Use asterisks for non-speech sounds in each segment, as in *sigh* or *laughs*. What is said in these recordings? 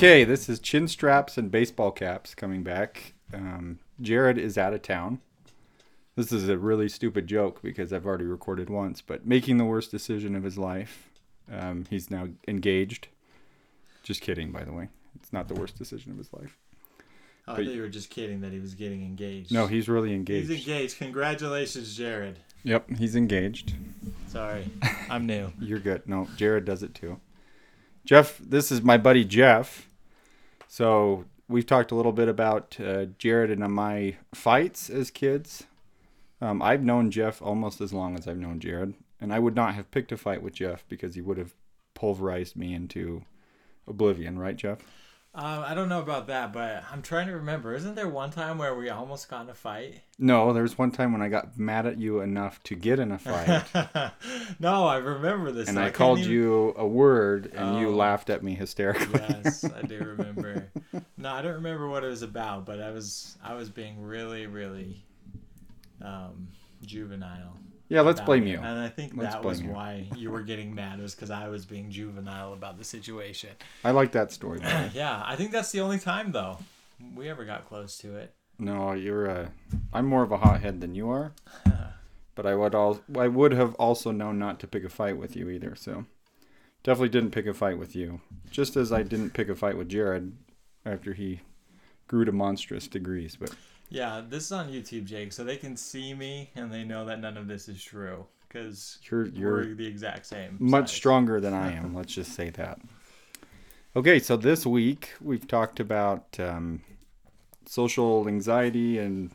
Okay, this is chin straps and baseball caps coming back. Um, Jared is out of town. This is a really stupid joke because I've already recorded once, but making the worst decision of his life. Um, he's now engaged. Just kidding, by the way. It's not the worst decision of his life. Oh, I But- thought you were just kidding that he was getting engaged. No, he's really engaged. He's engaged. Congratulations, Jared. Yep, he's engaged. Sorry, I'm new. *laughs* You're good. No, Jared does it too. Jeff, this is my buddy Jeff. So we've talked a little bit about uh, Jared and my fights as kids. Um, I've known Jeff almost as long as I've known Jared, and I would not have picked a fight with Jeff because he would have pulverized me into oblivion, right, Jeff? Uh, I don't know about that, but I'm trying to remember. Isn't there one time where we almost got in a fight? No, there was one time when I got mad at you enough to get in a fight, *laughs* no, I remember this. and I I called even- you a word, and you Oh. laughed at me hysterically. yes, I do *laughs* remember. No, I don't remember what it was about, but I was I was being really, really um, juvenile. Yeah, let's blame it. you. And I think Let's that was you. why you were getting mad was because I was being juvenile about the situation. I like that story. *clears throat* yeah, I think that's the only time though we ever got close to it. No, you're a. I'm more of a hothead than you are, *laughs* but I would all. I would have also known not to pick a fight with you either. So, definitely didn't pick a fight with you. Just as I didn't pick a fight with Jared after he grew to monstrous degrees. But Yeah, this is on YouTube, Jake, so they can see me and they know that none of this is true because you're you're the exact same. much size. stronger than I am. *laughs* Let's just say that. Okay, so this week we've talked about um, social anxiety and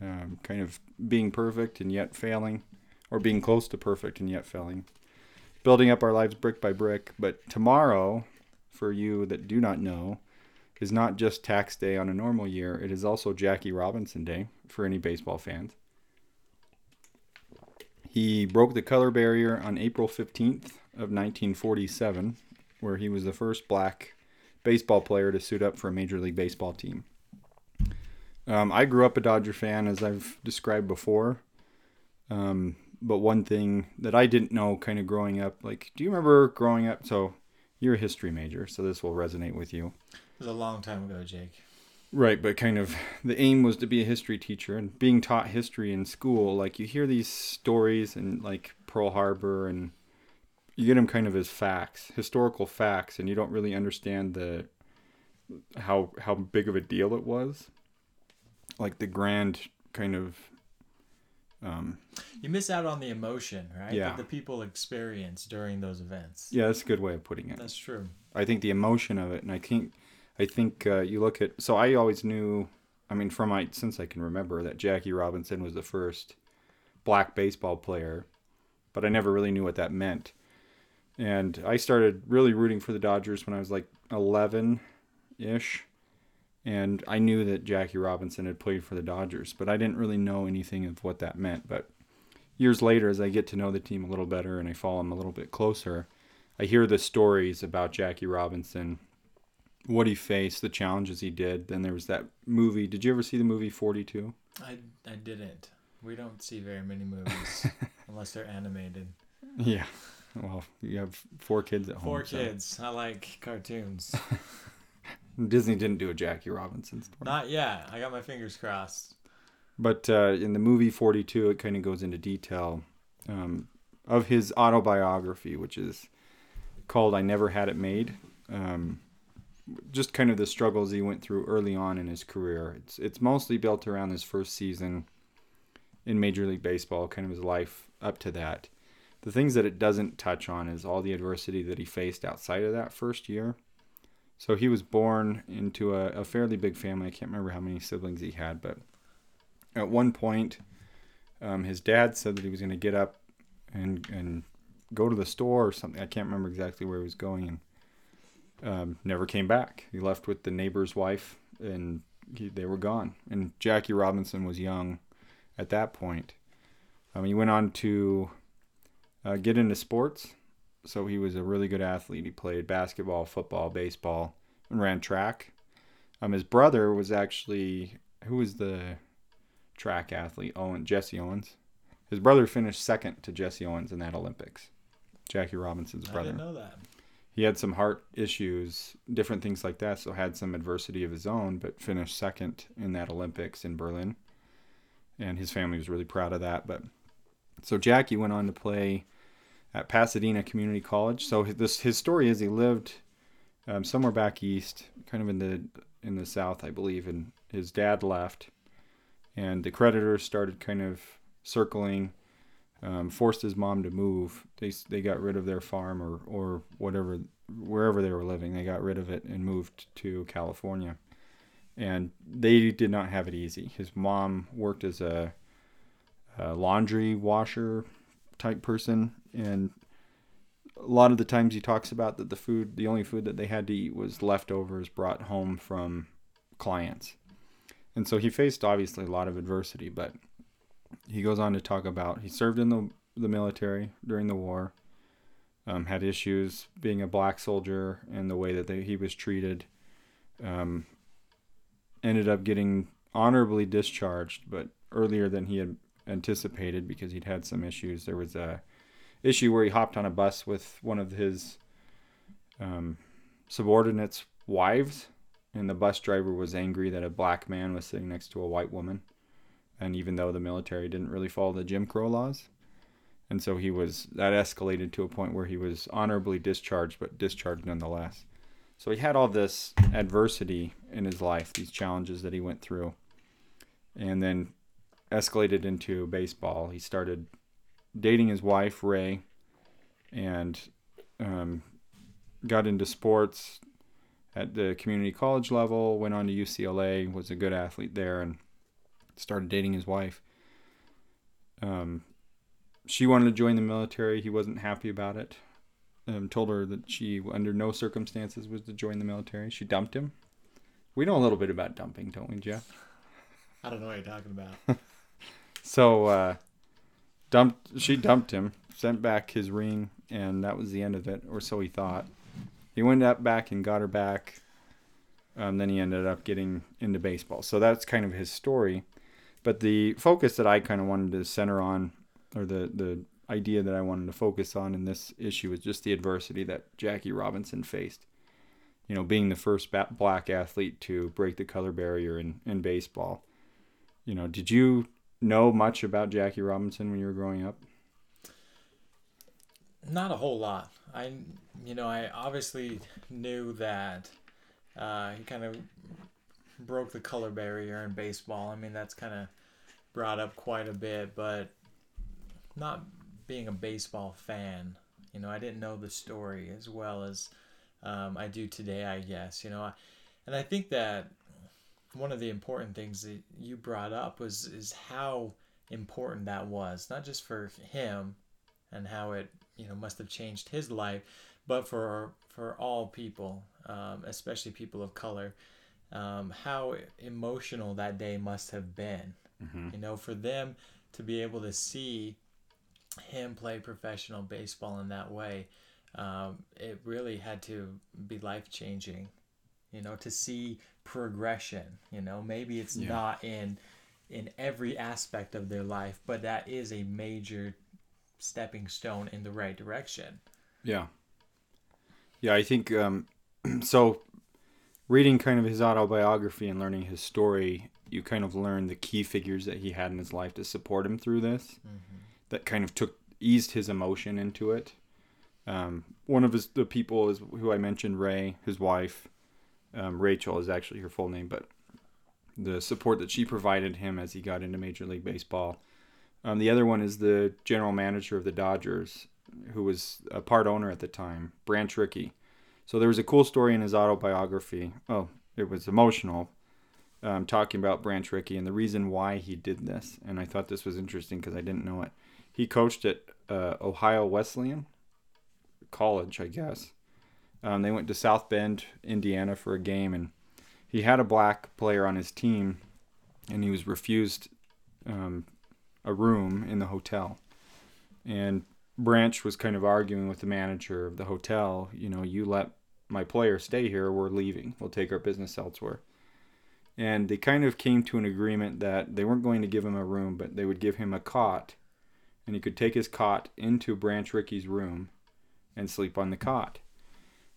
um, kind of being perfect and yet failing, or being close to perfect and yet failing, building up our lives brick by brick. But tomorrow, for you that do not know, is not just tax day on a normal year, it is also Jackie Robinson Day for any baseball fans. He broke the color barrier on April 15th of 1947, where he was the first black baseball player to suit up for a Major League Baseball team. Um, I grew up a Dodger fan, as I've described before. Um, but one thing that I didn't know kind of growing up, like, do you remember growing up? So you're a history major, so this will resonate with you. It was a long time ago, Jake. Right, but kind of the aim was to be a history teacher and being taught history in school. Like you hear these stories and like Pearl Harbor, and you get them kind of as facts, historical facts, and you don't really understand the how how big of a deal it was. Like the grand kind of um, You miss out on the emotion, right? Yeah. That the people experience during those events. yeah, that's a good way of putting it. That's true. I think the emotion of it, and I think, I think uh, you look at. So I always knew, I mean, from my since I can remember that Jackie Robinson was the first black baseball player, but I never really knew what that meant. And I started really rooting for the Dodgers when I was like eleven, ish, and I knew that Jackie Robinson had played for the Dodgers, but I didn't really know anything of what that meant. But years later, as I get to know the team a little better and I follow them a little bit closer. I hear the stories about Jackie Robinson, what he faced, the challenges he did. Then there was that movie. Did you ever see the movie 42? I, I didn't. We don't see very many movies *laughs* unless they're animated. Yeah. Well, you have four kids at home. Four so- kids. I like cartoons. *laughs* Disney didn't do a Jackie Robinson story. Not yet. I got my fingers crossed. But uh, in the movie 42, it kind of goes into detail um, of his autobiography, which is called I Never Had It Made. Um, just kind of the struggles he went through early on in his career. It's, it's mostly built around his first season in Major League Baseball, kind of his life up to that. The things that it doesn't touch on is all the adversity that he faced outside of that first year. So he was born into a, a fairly big family. I can't remember how many siblings he had, but at one point, um, his dad said that he was going to get up and and go to the store or something. I can't remember exactly where he was going, and um, never came back. He left with the neighbor's wife, and he, they were gone. And Jackie Robinson was young at that point. Um, he went on to uh, get into sports, so he was a really good athlete. He played basketball, football, baseball, and ran track. Um, his brother was actually who was the track athlete? Owen Jesse Owens. His brother finished second to Jesse Owens in that Olympics. Jackie Robinson's brother. I didn't know that. He had some heart issues, different things like that. So had some adversity of his own, but finished second in that Olympics in Berlin, and his family was really proud of that. But so Jackie went on to play at Pasadena Community College. So this his story is he lived um, somewhere back east, kind of in the in the south, I believe, and his dad left, and the creditors started kind of circling, um, forced his mom to move. They they got rid of their farm or or whatever wherever they were living. They got rid of it and moved to California, and they did not have it easy. His mom worked as a, a laundry washer type person and a lot of the times he talks about that the food the only food that they had to eat was leftovers brought home from clients and so he faced obviously a lot of adversity but he goes on to talk about he served in the, the military during the war um, had issues being a black soldier and the way that they, he was treated um, ended up getting honorably discharged but earlier than he had anticipated because he'd had some issues there was a issue where he hopped on a bus with one of his um, subordinates' wives, and the bus driver was angry that a black man was sitting next to a white woman. And even though the military didn't really follow the Jim Crow laws, and so he was that escalated to a point where he was honorably discharged, but discharged nonetheless. So he had all this adversity in his life, these challenges that he went through, and then escalated into baseball. He started dating his wife Rae, and um, got into sports at the community college level. Went on to UCLA, was a good athlete there, and started dating his wife. Um, she wanted to join the military. He wasn't happy about it. Um, told her that she, under no circumstances, was to join the military. She dumped him. We know a little bit about dumping, don't we, Jeff? I don't know what you're talking about. *laughs* so uh, dumped she dumped him, sent back his ring, and that was the end of it, or so he thought. He went up back and got her back. Um, then he ended up getting into baseball. So that's kind of his story. But the focus that I kind of wanted to center on, or the the idea that I wanted to focus on in this issue was just the adversity that Jackie Robinson faced. You know, being the first black athlete to break the color barrier in, in baseball. You know, did you know much about Jackie Robinson when you were growing up? Not a whole lot. I, you know, I obviously knew that uh, he kind of broke the color barrier in baseball. I mean, that's kind of brought up quite a bit, but not being a baseball fan, you know, I didn't know the story as well as um, I do today, I guess, you know. And I think that one of the important things that you brought up was is how important that was, not just for him and how it you know must have changed his life, but for for all people, um, especially people of color, um, how emotional that day must have been. Mm-hmm. You know, for them to be able to see him play professional baseball in that way, um, it really had to be life changing. You know, to see progression you know maybe it's yeah. not in in every aspect of their life but that is a major stepping stone in the right direction yeah yeah i think um *clears throat* so reading kind of his autobiography and learning his story you kind of learn the key figures that he had in his life to support him through this mm-hmm. that kind of took eased his emotion into it um, one of his the people is who i mentioned Rae his wife um, Rachel is actually her full name, but the support that she provided him as he got into Major League Baseball. Um, the other one is the general manager of the Dodgers, who was a part owner at the time, Branch Rickey. So there was a cool story in his autobiography. Oh, it was emotional, um, talking about Branch Rickey and the reason why he did this. And I thought this was interesting because I didn't know it. He coached at uh, Ohio Wesleyan College, I guess. Um, they went to South Bend, Indiana for a game, and he had a black player on his team, and he was refused um, a room in the hotel. And Branch was kind of arguing with the manager of the hotel, you know, you let my player stay here, we're leaving. We'll take our business elsewhere. And they kind of came to an agreement that they weren't going to give him a room, but they would give him a cot, and he could take his cot into Branch Rickey's room and sleep on the cot.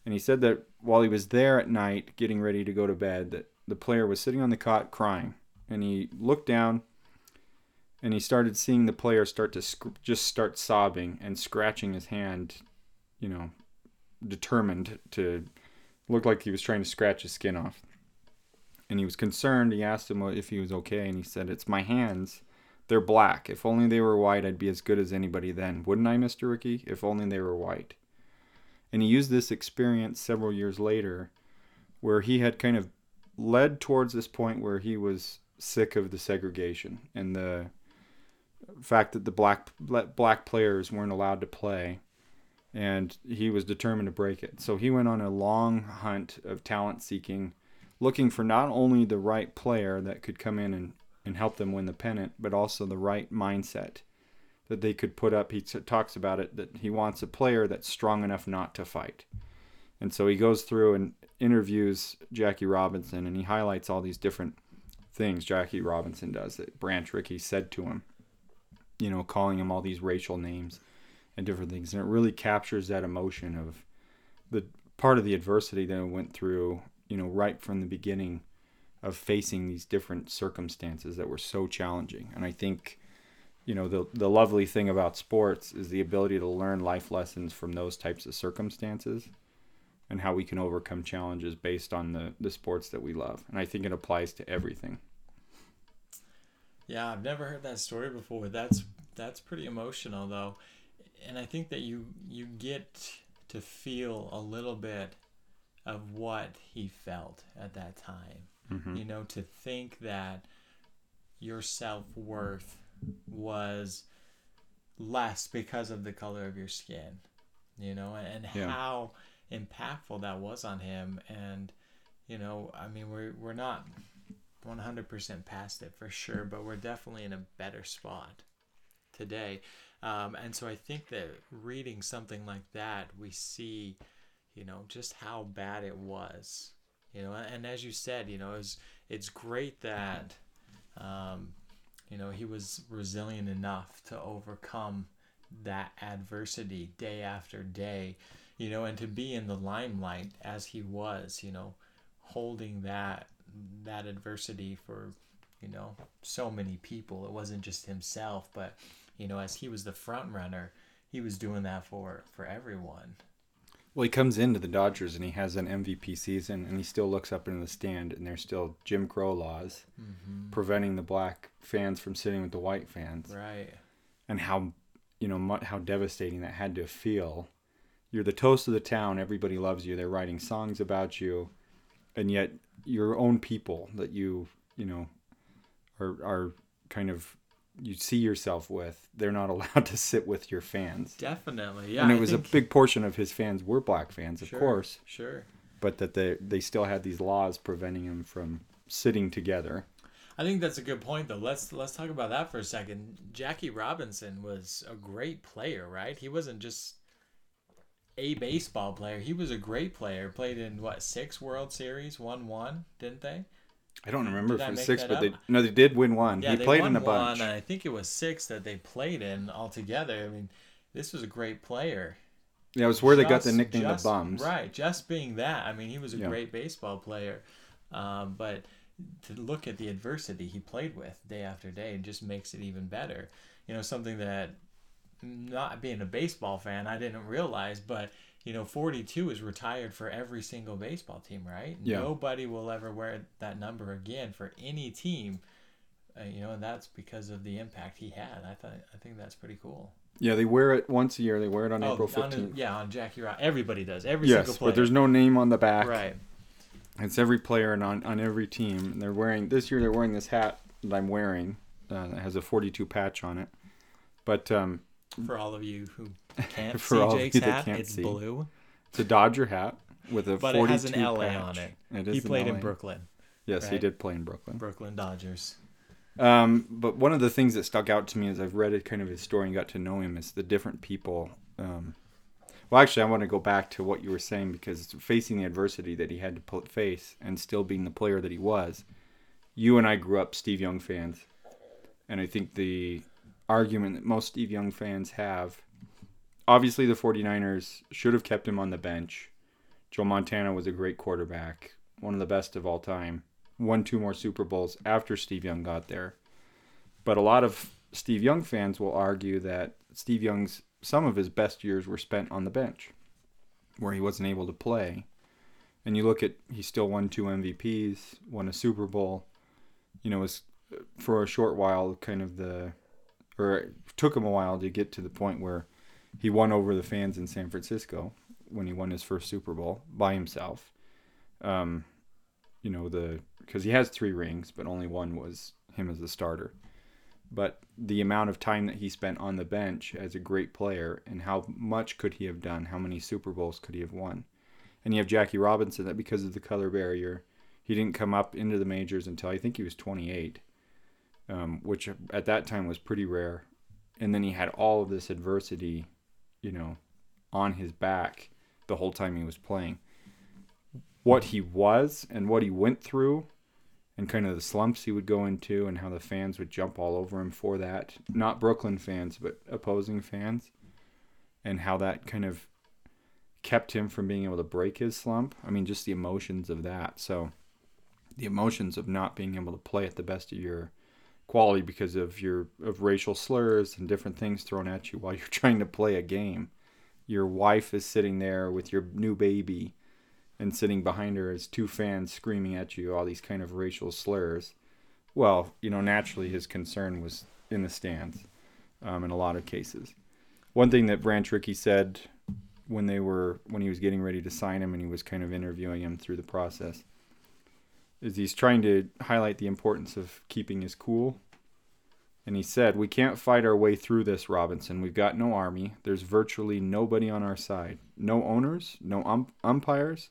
And he said that while he was there at night getting ready to go to bed, that the player was sitting on the cot crying. And he looked down and he started seeing the player start to sc- just start sobbing and scratching his hand, you know, determined to look like he was trying to scratch his skin off. And he was concerned. He asked him if he was okay, and he said, It's my hands. They're black. If only they were white, I'd be as good as anybody then. Wouldn't I, Mr. Rickey? If only they were white. And he used this experience several years later where he had kind of led towards this point where he was sick of the segregation and the fact that the black black players weren't allowed to play and he was determined to break it. So he went on a long hunt of talent seeking, looking for not only the right player that could come in and, and help them win the pennant, but also the right mindset that they could put up. He t- talks about it that he wants a player that's strong enough not to fight. And so he goes through and interviews Jackie Robinson and he highlights all these different things Jackie Robinson does that Branch Rickey said to him, you know, calling him all these racial names and different things. And it really captures that emotion of the part of the adversity that I went through, you know, right from the beginning of facing these different circumstances that were so challenging. And I think, you know, the the lovely thing about sports is the ability to learn life lessons from those types of circumstances and how we can overcome challenges based on the, the sports that we love. And I think it applies to everything. Yeah, I've never heard that story before. That's that's pretty emotional though and I think that you you get to feel a little bit of what he felt at that time. Mm-hmm. You know, to think that your self worth was less because of the color of your skin. You know, and yeah. how impactful that was on him. And you know, I mean, we're we're not 100% past it for sure, but we're definitely in a better spot today. Um, and so I think that reading something like that, we see, you know, just how bad it was. You know, and as you said, you know, it's it's great that, um, you know, he was resilient enough to overcome that adversity day after day, you know, and to be in the limelight as he was, you know, holding that that adversity for, you know, so many people. It wasn't just himself, but you know, as he was the front runner, he was doing that for for everyone. Well, he comes into the Dodgers and he has an MVP season, and he still looks up into the stand, and there's still Jim Crow laws mm-hmm. preventing the black fans from sitting with the white fans. Right. And how, you know, how devastating that had to feel. You're the toast of the town. Everybody loves you. They're writing songs about you, and yet your own people that you, you know, are are kind of you see yourself with, they're not *laughs* allowed to sit with your fans. Definitely, yeah. And it I was think... a big portion of his fans were black fans, of sure, course. Sure. But that they they still had these laws preventing them from sitting together. I think that's a good point, though. Let's let's talk about that for a second. Jackie Robinson was a great player, right? He wasn't just a baseball player. He was a great player. Played in what six World Series, won one, didn't they? I don't remember did if it was six, but up? they no, they did win one. Yeah, he played in a bunch. One, I think it was six that they played in altogether. I mean, this was a great player. Yeah, it was where just, they got the nickname just, the Bums. Right, just being that. I mean, he was a yeah. great baseball player, um, but to look at the adversity he played with day after day just makes it even better. You know, something that not being a baseball fan, I didn't realize, but you know, 42 is retired for every single baseball team, right? Yeah. Nobody will ever wear that number again for any team. Uh, you know, and that's because of the impact he had. I thought I think that's pretty cool. Yeah, they wear it once a year. They wear it on oh, April 15th. On, yeah, on Jackie Rock. Everybody does. Every yes, single player. but there's no name on the back. Right. It's every player and on, on every team. And they're wearing this year. They're wearing this hat that I'm wearing. Uh, that has a 42 patch on it. But um, for all of you who *laughs* can't for see Jake's hat, it's see. blue. It's a Dodger hat with a but 42 it has an LA patch. on it. It is. He played LA. in Brooklyn. Yes, right? he did play in Brooklyn. Brooklyn Dodgers. Um, but one of the things that stuck out to me as I've read it, kind of his story and got to know him, is the different people. Um, well, actually, I want to go back to what you were saying because facing the adversity that he had to face and still being the player that he was. You and I grew up Steve Young fans, and I think the argument that most Steve Young fans have. Obviously, the 49ers should have kept him on the bench Joe Montana was a great quarterback, one of the best of all time. Won two more Super Bowls after Steve Young got there. But a lot of Steve Young fans will argue that Steve Young's some of his best years were spent on the bench, where he wasn't able to play. And you look at he still won two MVPs, won a Super Bowl. You know, was uh, for a short while kind of the, or it took him a while to get to the point where he won over the fans in San Francisco when he won his first Super Bowl by himself. Um, you know the because he has three rings, but only one was him as a starter. But the amount of time that he spent on the bench as a great player and how much could he have done? How many Super Bowls could he have won? And you have Jackie Robinson that because of the color barrier, he didn't come up into the majors until I think he was 28, um, which at that time was pretty rare. And then he had all of this adversity, you know, on his back the whole time he was playing. What he was and what he went through and kind of the slumps he would go into and how the fans would jump all over him for that. Not Brooklyn fans, but opposing fans. And how that kind of kept him from being able to break his slump. I mean, just the emotions of that. So, the emotions of not being able to play at the best of your quality because of your of racial slurs and different things thrown at you while *laughs* you're trying to play a game. Your wife is sitting there with your new baby and sitting behind her is two fans screaming at you all these kind of racial slurs. Well, you know, naturally his concern was in the stands um, in a lot of cases. One thing that Branch Rickey said when they were when he was getting ready to sign him and he was kind of interviewing him through the process is he's trying to highlight the importance of keeping his cool. And he said, "We can't fight our way through this, Robinson. We've got no army. There's virtually nobody on our side. No owners, no ump- umpires,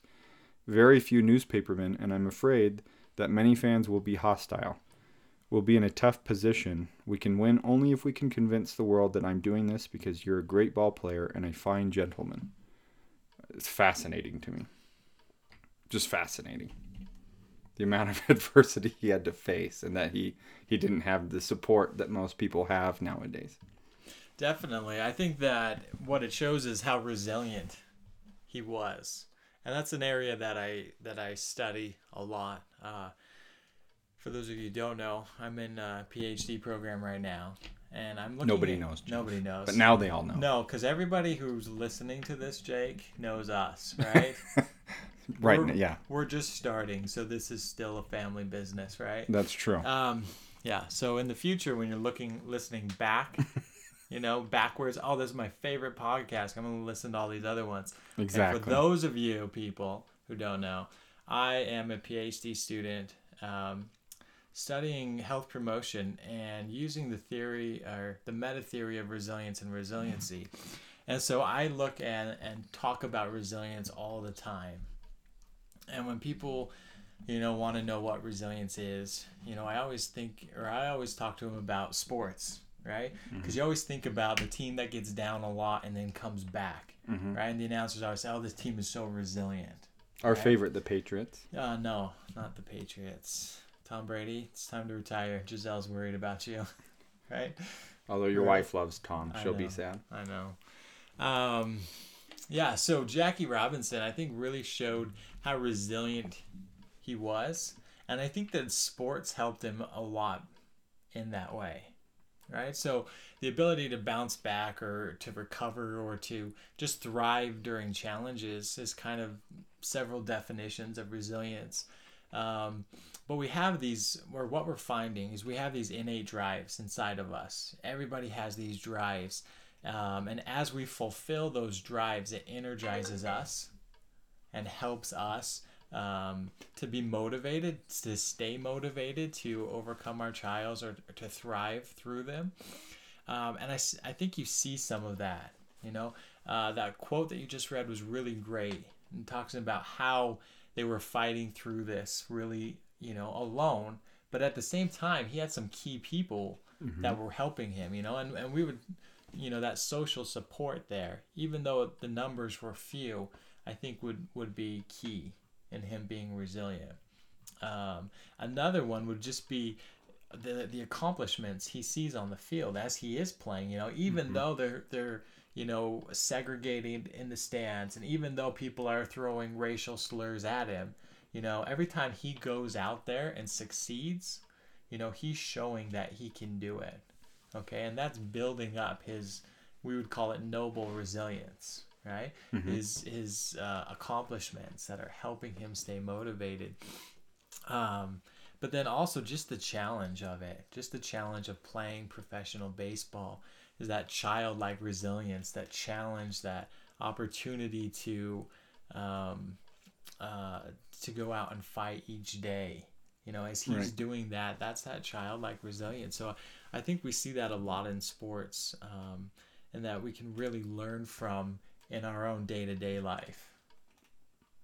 very few newspapermen, and I'm afraid that many fans will be hostile. We'll be in a tough position. We can win only if we can convince the world that I'm doing this because you're a great ball player and a fine gentleman. It's fascinating to me. Just fascinating. The amount of *laughs* adversity he had to face and that he, he didn't have the support that most people have nowadays. Definitely. I think that what it shows is how resilient he was and that's an area that I that I study a lot. Uh, for those of you who don't know, I'm in a PhD program right now, and I'm looking. Nobody at, knows. Jake. Nobody knows. But now they all know. No, because everybody who's listening to this, Jake, knows us, right? *laughs* right. We're, yeah. We're just starting, so this is still a family business, right? That's true. Um, yeah. So in the future, when you're looking, listening back. *laughs* you know, backwards. Oh, this is my favorite podcast. I'm going to listen to all these other ones. Exactly. And for those of you people who don't know, I am a PhD student um, studying health promotion and using the theory or the meta theory of resilience and resiliency. *laughs* And so I look at and talk about resilience all the time. And when people, you know, want to know what resilience is, you know, I always think or I always talk to them about sports right? Because mm-hmm. you always think about the team that gets down a lot and then comes back, mm-hmm. right? And the announcers always say, "Oh, this team is so resilient." Our right? favorite, the Patriots. Uh, no, not the Patriots. Tom Brady, it's time to retire. Gisele's worried about you, *laughs* right? Although your right. wife loves Tom, she'll be sad. I know. Um, yeah, so Jackie Robinson, I think, really showed how resilient he was. And I think that sports helped him a lot in that way right? So the ability to bounce back or to recover or to just thrive during challenges is kind of several definitions of resilience. Um, but we have these, or what we're finding is we have these innate drives inside of us. Everybody has these drives. Um, and as we fulfill those drives, it energizes us and helps us um, to be motivated, to stay motivated, to overcome our trials or, to thrive through them. Um, and I, I think you see some of that. You know, uh, that quote that you just read was really great and talks about how they were fighting through this really, you know, alone. But at the same time, he had some key people mm-hmm. that were helping him, you know, and, and we would, you know, that social support there, even though the numbers were few, I think would, would be key in him being resilient. Um, another one would just be the the accomplishments he sees on the field as he is playing. You know, even mm-hmm. though they're they're you know, segregated in the stands. And even though people are throwing racial slurs at him, you know, every time he goes out there and succeeds, you know, he's showing that he can do it. Okay. And that's building up his, we would call it noble resilience, right? Mm-hmm. His, his uh, accomplishments that are helping him stay motivated. Um, but then also just the challenge of it, just the challenge of playing professional baseball is that childlike resilience, that challenge, that opportunity to um, uh, to go out and fight each day. You know, as he's Right. doing that, that's that childlike resilience. So I think we see that a lot in sports, um, and that we can really learn from in our own day to day life.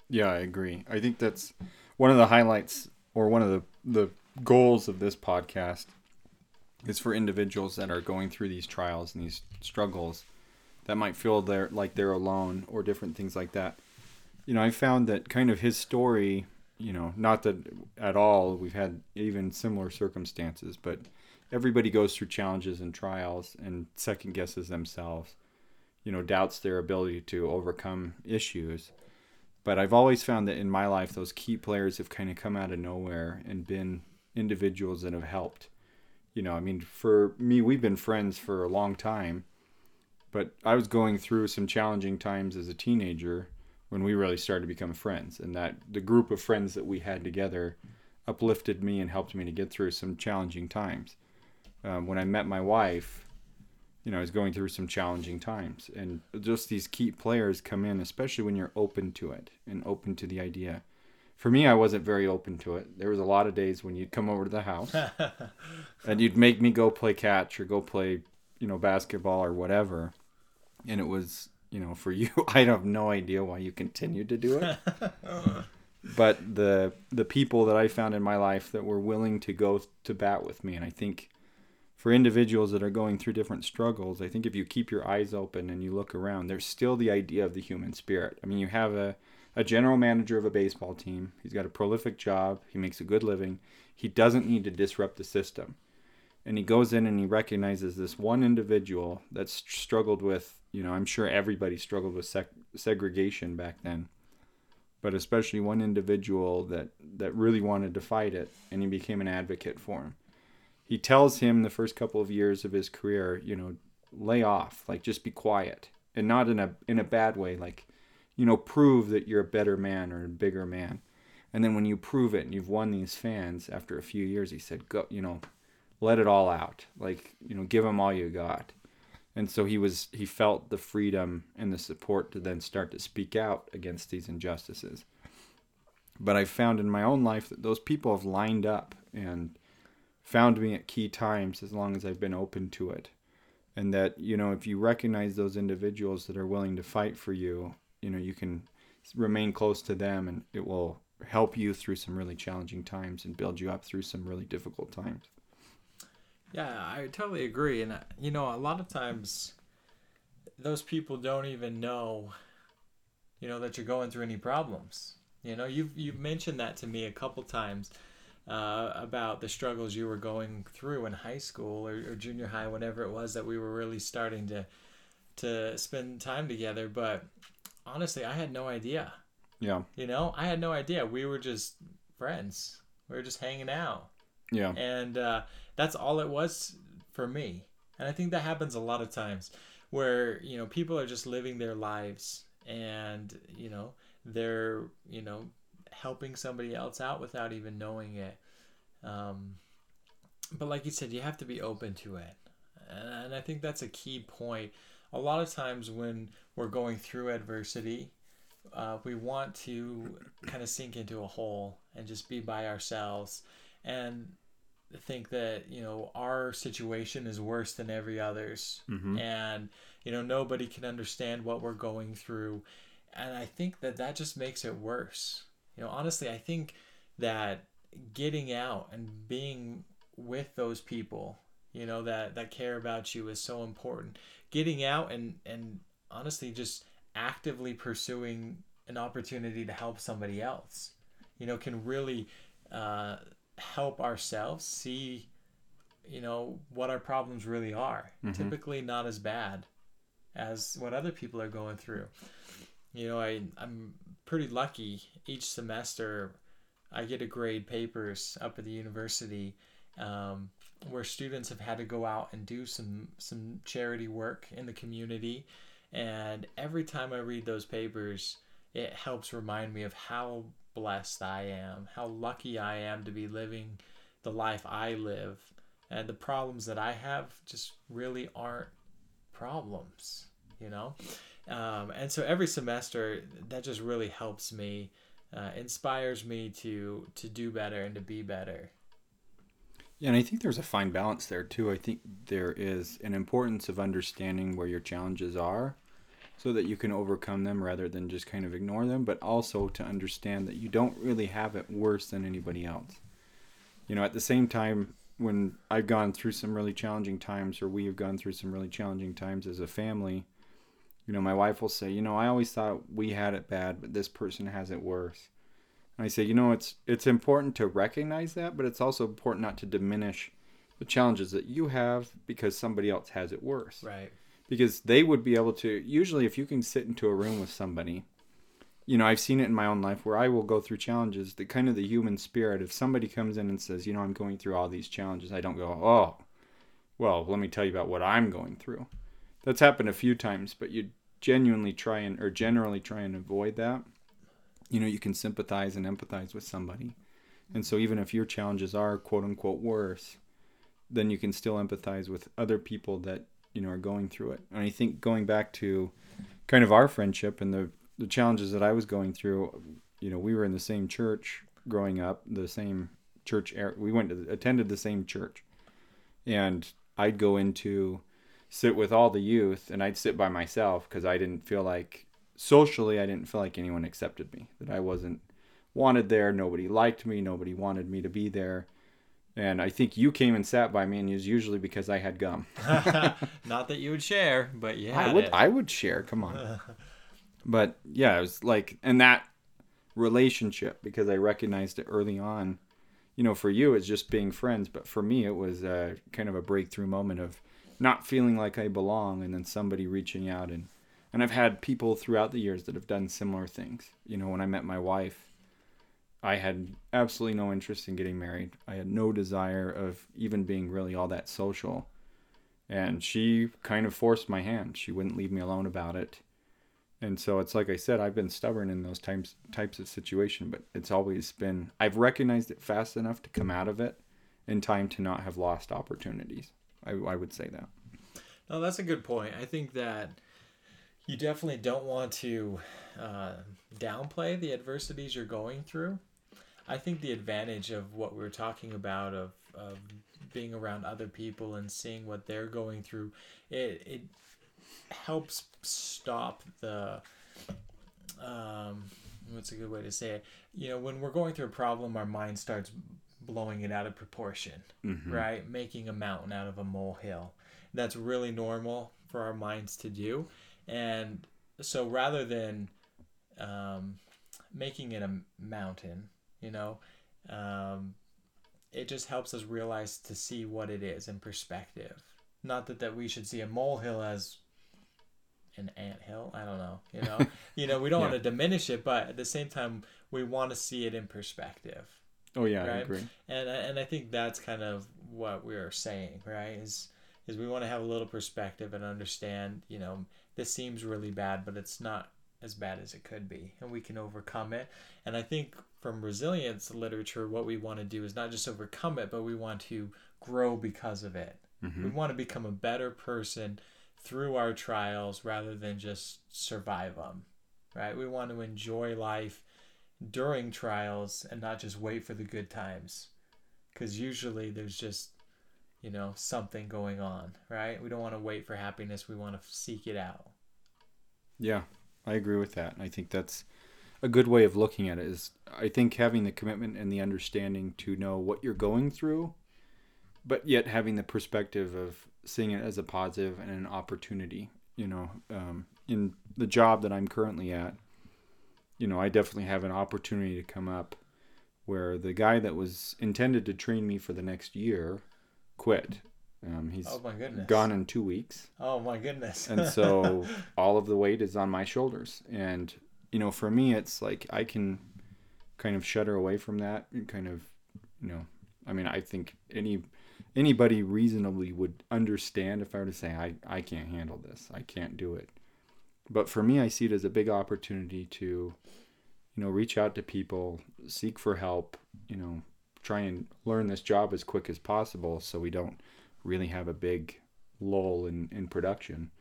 Yeah, I agree. I think that's one of the highlights or one of the, the goals of this podcast is for individuals that are going through these trials and these struggles that might feel they're like they're alone or different things like that. You know, I found that kind of his story, you know, not that at all we've had even similar circumstances, but everybody goes through challenges and trials and second guesses themselves, you know, doubts their ability to overcome issues but I've always found that in my life, those key players have kind of come out of nowhere and been individuals that have helped. You know, I mean, for me, we've been friends for a long time, but I was going through some challenging times as a teenager when we really started to become friends, and that the group of friends that we had together uplifted me and helped me to get through some challenging times. Um, when I met my wife, you know, I was going through some challenging times. And just these key players come in, especially when you're open to it and open to the idea. For me, I wasn't very open to it. There was a lot of days when you'd come over to the house *laughs* and you'd make me go play catch or go play, you know, basketball or whatever. And it was, you know, for *laughs* you, I have no idea why you continued to do it. *laughs* but the the people that I found in my life that were willing to go to bat with me, and I think for individuals that are going through different struggles, I think if you keep your eyes open and you look around, there's still the idea of the human spirit. I mean, you have a, a general manager of a baseball team. He's got a prolific job. He makes a good living. He doesn't need to disrupt the system. And he goes in and he recognizes this one individual that's struggled with, you know, I'm sure everybody struggled with sec- segregation back then, but especially one individual that, that really wanted to fight it, and he became an advocate for him he tells him the first couple of years of his career, you know, lay off, like just be quiet, and not in a in a bad way, like, you know, prove that you're a better man or a bigger man. And then when you prove it and you've won these fans after a few years, he said, go, you know, let it all out, like, you know, give them all you got. And so he was he felt the freedom and the support to then start to speak out against these injustices. But I've found in my own life that those people have lined up and found me at key times as long as I've been open to it. And that, you know, if you recognize those individuals that are willing to fight for you, you know, you can remain close to them and it will help you through some really challenging times and build you up through some really difficult times. Yeah, I totally agree. And, uh, you know, a lot of times those people don't even know, you know, that you're going through any problems. You know, you've, you've mentioned that to me a couple times uh, about the struggles you were going through in high school or, or junior high, whenever it was that we were really starting to to spend time together. But honestly, I had no idea. Yeah. You know, I had no idea. We were just friends. We were just hanging out, Yeah. and uh, that's all it was for me. And I think that happens a lot of times, where you know people are just living their lives, and you know they're you know helping somebody else out without even knowing it. Um, but like you said, you have to be open to it. And I think that's a key point. A lot of times when we're going through adversity, uh, we want to kind of sink into a hole and just be by ourselves and think that, you know, our situation is worse than every other's. Mm-hmm. And, you know, nobody can understand what we're going through. And I think that that just makes it worse you know honestly i think that getting out and being with those people you know that that care about you is so important getting out and and honestly just actively pursuing an opportunity to help somebody else you know can really uh, help ourselves see you know what our problems really are Mhm. typically not as bad as what other people are going through. You know, I I'm pretty lucky each semester I get to grade papers up at the university um, where students have had to go out and do some some charity work in the community and every time I read those papers it helps remind me of how blessed I am, how lucky I am to be living the life I live. And the problems that I have just really aren't problems, you know? Um, and so every semester, that just really helps me, uh, inspires me to to do better and to be better. Yeah, and I think there's a fine balance there too. I think there is an importance of understanding where your challenges are so that you can overcome them rather than just kind of ignore them, but also to understand that you don't really have it worse than anybody else. You know, at the same time, when I've gone through some really challenging times, or we have gone through some really challenging times as a family, you know, my wife will say, you know, I always thought we had it bad, but this person has it worse. And I say, you know, it's it's important to recognize that, but it's also important not to diminish the challenges that you have because somebody else has it worse. Right because they would be able to usually if you can sit into a room with somebody you know i've seen it in my own life where i will go through challenges the kind of the human spirit if somebody comes in and says you know i'm going through all these challenges i don't go oh well let me tell you about what i'm going through that's happened a few times but you genuinely try and or generally try and avoid that you know you can sympathize and empathize with somebody and so even if your challenges are quote unquote worse then you can still empathize with other people that you know are going through it. And I think going back to kind of our friendship and the the challenges that I was going through, you know, we were in the same church growing up, the same church. Er, we went to attended the same church, and I'd go into sit with all the youth, and I'd sit by myself because I didn't feel like socially I didn't feel like anyone accepted me. That I wasn't wanted there. Nobody liked me. Nobody wanted me to be there. And I think you came and sat by me, and it was usually because I had gum. *laughs* Not that you would share, but yeah, I would. It. I would share. Come on. but yeah, it was like, and that relationship because I recognized it early on. You know, for you, it's just being friends, but for me, it was a, kind of a breakthrough moment of not feeling like I belong, and then somebody reaching out and and I've had people throughout the years that have done similar things. You know, when I met my wife, I had absolutely no interest in getting married. I had no desire of even being really all that social. And she kind of forced my hand. She wouldn't leave me alone about it. And so it's like I said, I've been stubborn in those types types of situation, but it's always been I've recognized it fast enough to come out of it in time to not have lost opportunities. I, I would say that. No, that's a good point. I think that you definitely don't want to uh, downplay the adversities you're going through I think the advantage of what we are talking about of, of being around other people and seeing what they're going through, it it helps stop the um, what's a good way to say it? You know, when we're going through a problem, our mind starts blowing it out of proportion, mm-hmm. right? Making a mountain out of a molehill. That's really normal for our minds to do, and so rather than um, making it a mountain you know um, it just helps us realize to see what it is in perspective not that that we should see a molehill as an ant hill i don't know you know *laughs* you know we don't yeah. want to diminish it but at the same time we want to see it in perspective oh yeah right? i agree and and i think that's kind of what we're saying right is is we want to have a little perspective and understand you know this seems really bad but it's not as bad as it could be and we can overcome it and i think from resilience literature what we want to do is not just overcome it but we want to grow because of it mm-hmm. we want to become a better person through our trials rather than just survive them right we want to enjoy life during trials and not just wait for the good times because usually there's just you know something going on right we don't want to wait for happiness we want to seek it out yeah I agree with that. And I think that's a good way of looking at it is I think having the commitment and the understanding to know what you're going through, but yet having the perspective of seeing it as a positive and an opportunity. You know, um, in the job that I'm currently at, you know, I definitely have an opportunity to come up where the guy that was intended to train me for the next year quit Um, he's Oh my goodness. gone in two weeks. Oh my goodness. and so *laughs* all of the weight is on my shoulders and you know for me it's like i can kind of shudder away from that and kind of you know i mean i think any anybody reasonably would understand if i were to say i i can't handle this i can't do it but for me i see it as a big opportunity to you know reach out to people seek for help you know try and learn this job as quick as possible so we don't really have a big lull in, in production.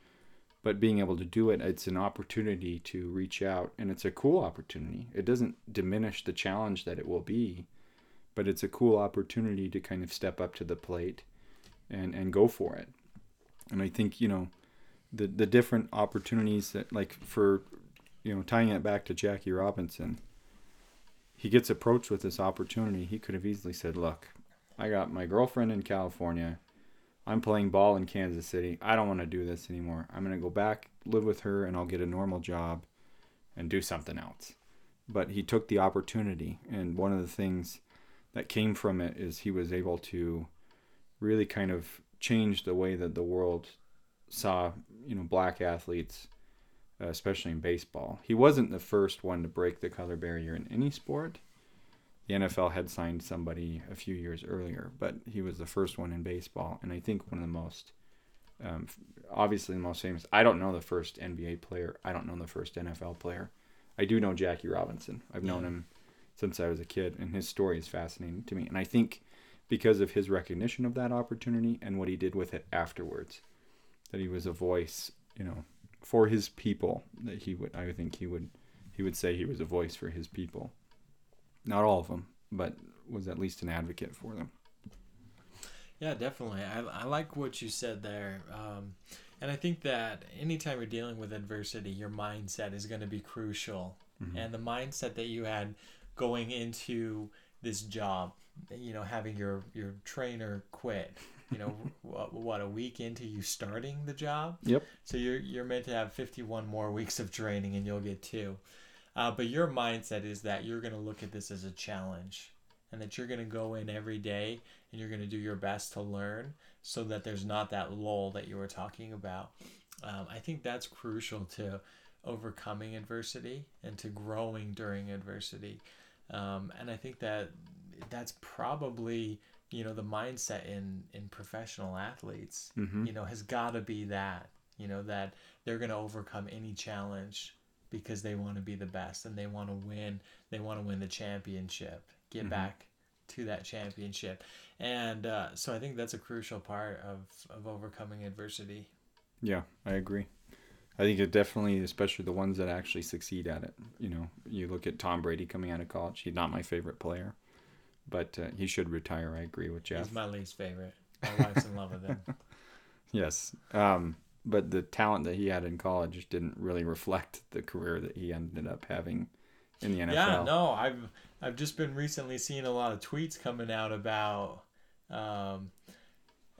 But being able to do it, it's an opportunity to reach out, and it's a cool opportunity. It doesn't diminish the challenge that it will be, but it's a cool opportunity to kind of step up to the plate and, and go for it. And I think, you know, the, the different opportunities that, like, for, you know, tying it back to Jackie Robinson, he gets approached with this opportunity. He could have easily said, Look, I got my girlfriend in California. I'm playing ball in Kansas City. I don't want to do this anymore. I'm going to go back, live with her, and I'll get a normal job and do something else. But he took the opportunity. And one of the things that came from it is he was able to really kind of change the way that the world saw, you know, black athletes, uh, especially in baseball. He wasn't the first one to break the color barrier in any sport the NFL had signed somebody a few years earlier, but he was the first one in baseball, and I think one of the most, um, obviously the most famous. I don't know the first NBA player. I don't know the first NFL player. I do know Jackie Robinson. I've known him since I was a kid, and his story is fascinating to me. And I think because of his recognition of that opportunity and what he did with it afterwards, that he was a voice, you know, for his people. That he would, I think he would, he would say he was a voice for his people not all of them, but was at least an advocate for them. Yeah, definitely. I, I like what you said there. Um, and I think that anytime you're dealing with adversity, your mindset is going to be crucial. Mm-hmm. And the mindset that you had going into this job, you know, having your, your trainer quit, you know, what, what, a week into you starting the job? Yep. So you're, you're meant to have 51 more weeks of training and you'll get two. Uh, but your mindset is that you're going to look at this as a challenge and that you're going to go in every day and you're going to do your best to learn so that there's not that lull that you were talking about. Um, I think that's crucial to overcoming adversity and to growing during adversity. Um, and I think that that's probably you know the mindset in in professional athletes mm-hmm. you know has got to be that you know that they're going to overcome any challenge because they want to be the best and they want to win. They want to win the championship, get mm-hmm. back to that championship. And uh, so I think that's a crucial part of, of overcoming adversity. Yeah, I agree. I think it definitely, especially the ones that actually succeed at it. You know, you look at Tom Brady coming out of college. He's not my favorite player, but uh, he should retire. I agree with Jeff. He's my least favorite. My wife's in love with him. *laughs* Yes. Um, but the talent that he had in college didn't really reflect the career that he ended up having in the NFL. Yeah, no, I've I've just been recently seeing a lot of tweets coming out about um,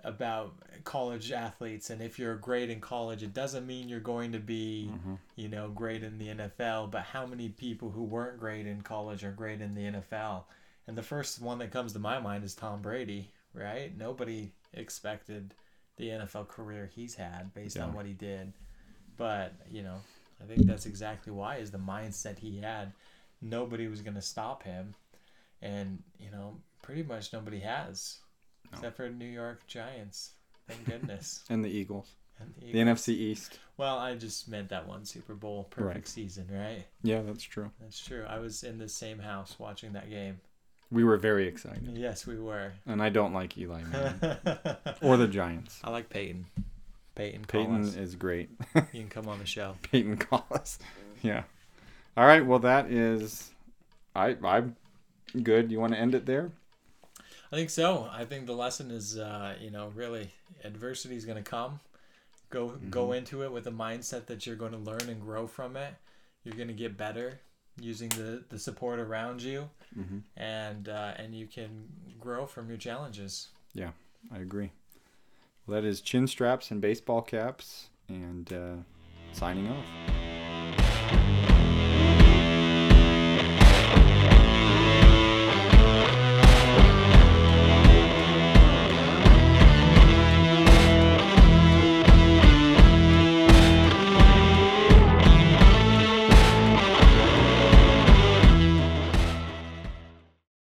about college athletes and if you're great in college it doesn't mean you're going to be mm-hmm. you know great in the NFL but how many people who weren't great in college are great in the NFL and the first one that comes to my mind is Tom Brady right nobody expected the NFL career he's had based yeah. on what he did. But, you know, I think that's exactly why is the mindset he had. Nobody was going to stop him. And, you know, pretty much nobody has. No. Except for New York Giants. Thank goodness. *laughs* and the Eagles. And the, Eagles. the NFC East. Well, I just meant that one Super Bowl perfect right. season, right? Yeah, that's true. That's true. I was in the same house watching that game. We were very excited. Yes, we were. And I don't like Eli *laughs* Manning or the Giants. I like Peyton. Peyton. Peyton is great. you can come on the show. *laughs* Peyton Collis. Yeah. All right. Well, that is. I I'm good. You want to end it there? I think so. I think the lesson is, uh, you know, really adversity is going to come. Go mm-hmm. go into it with a mindset that you're going to learn and grow from it. You're going to get better using the, the support around you mm-hmm. and uh, and you can grow from your challenges. Yeah i agree. Well that is chin straps and baseball caps and uh, signing off.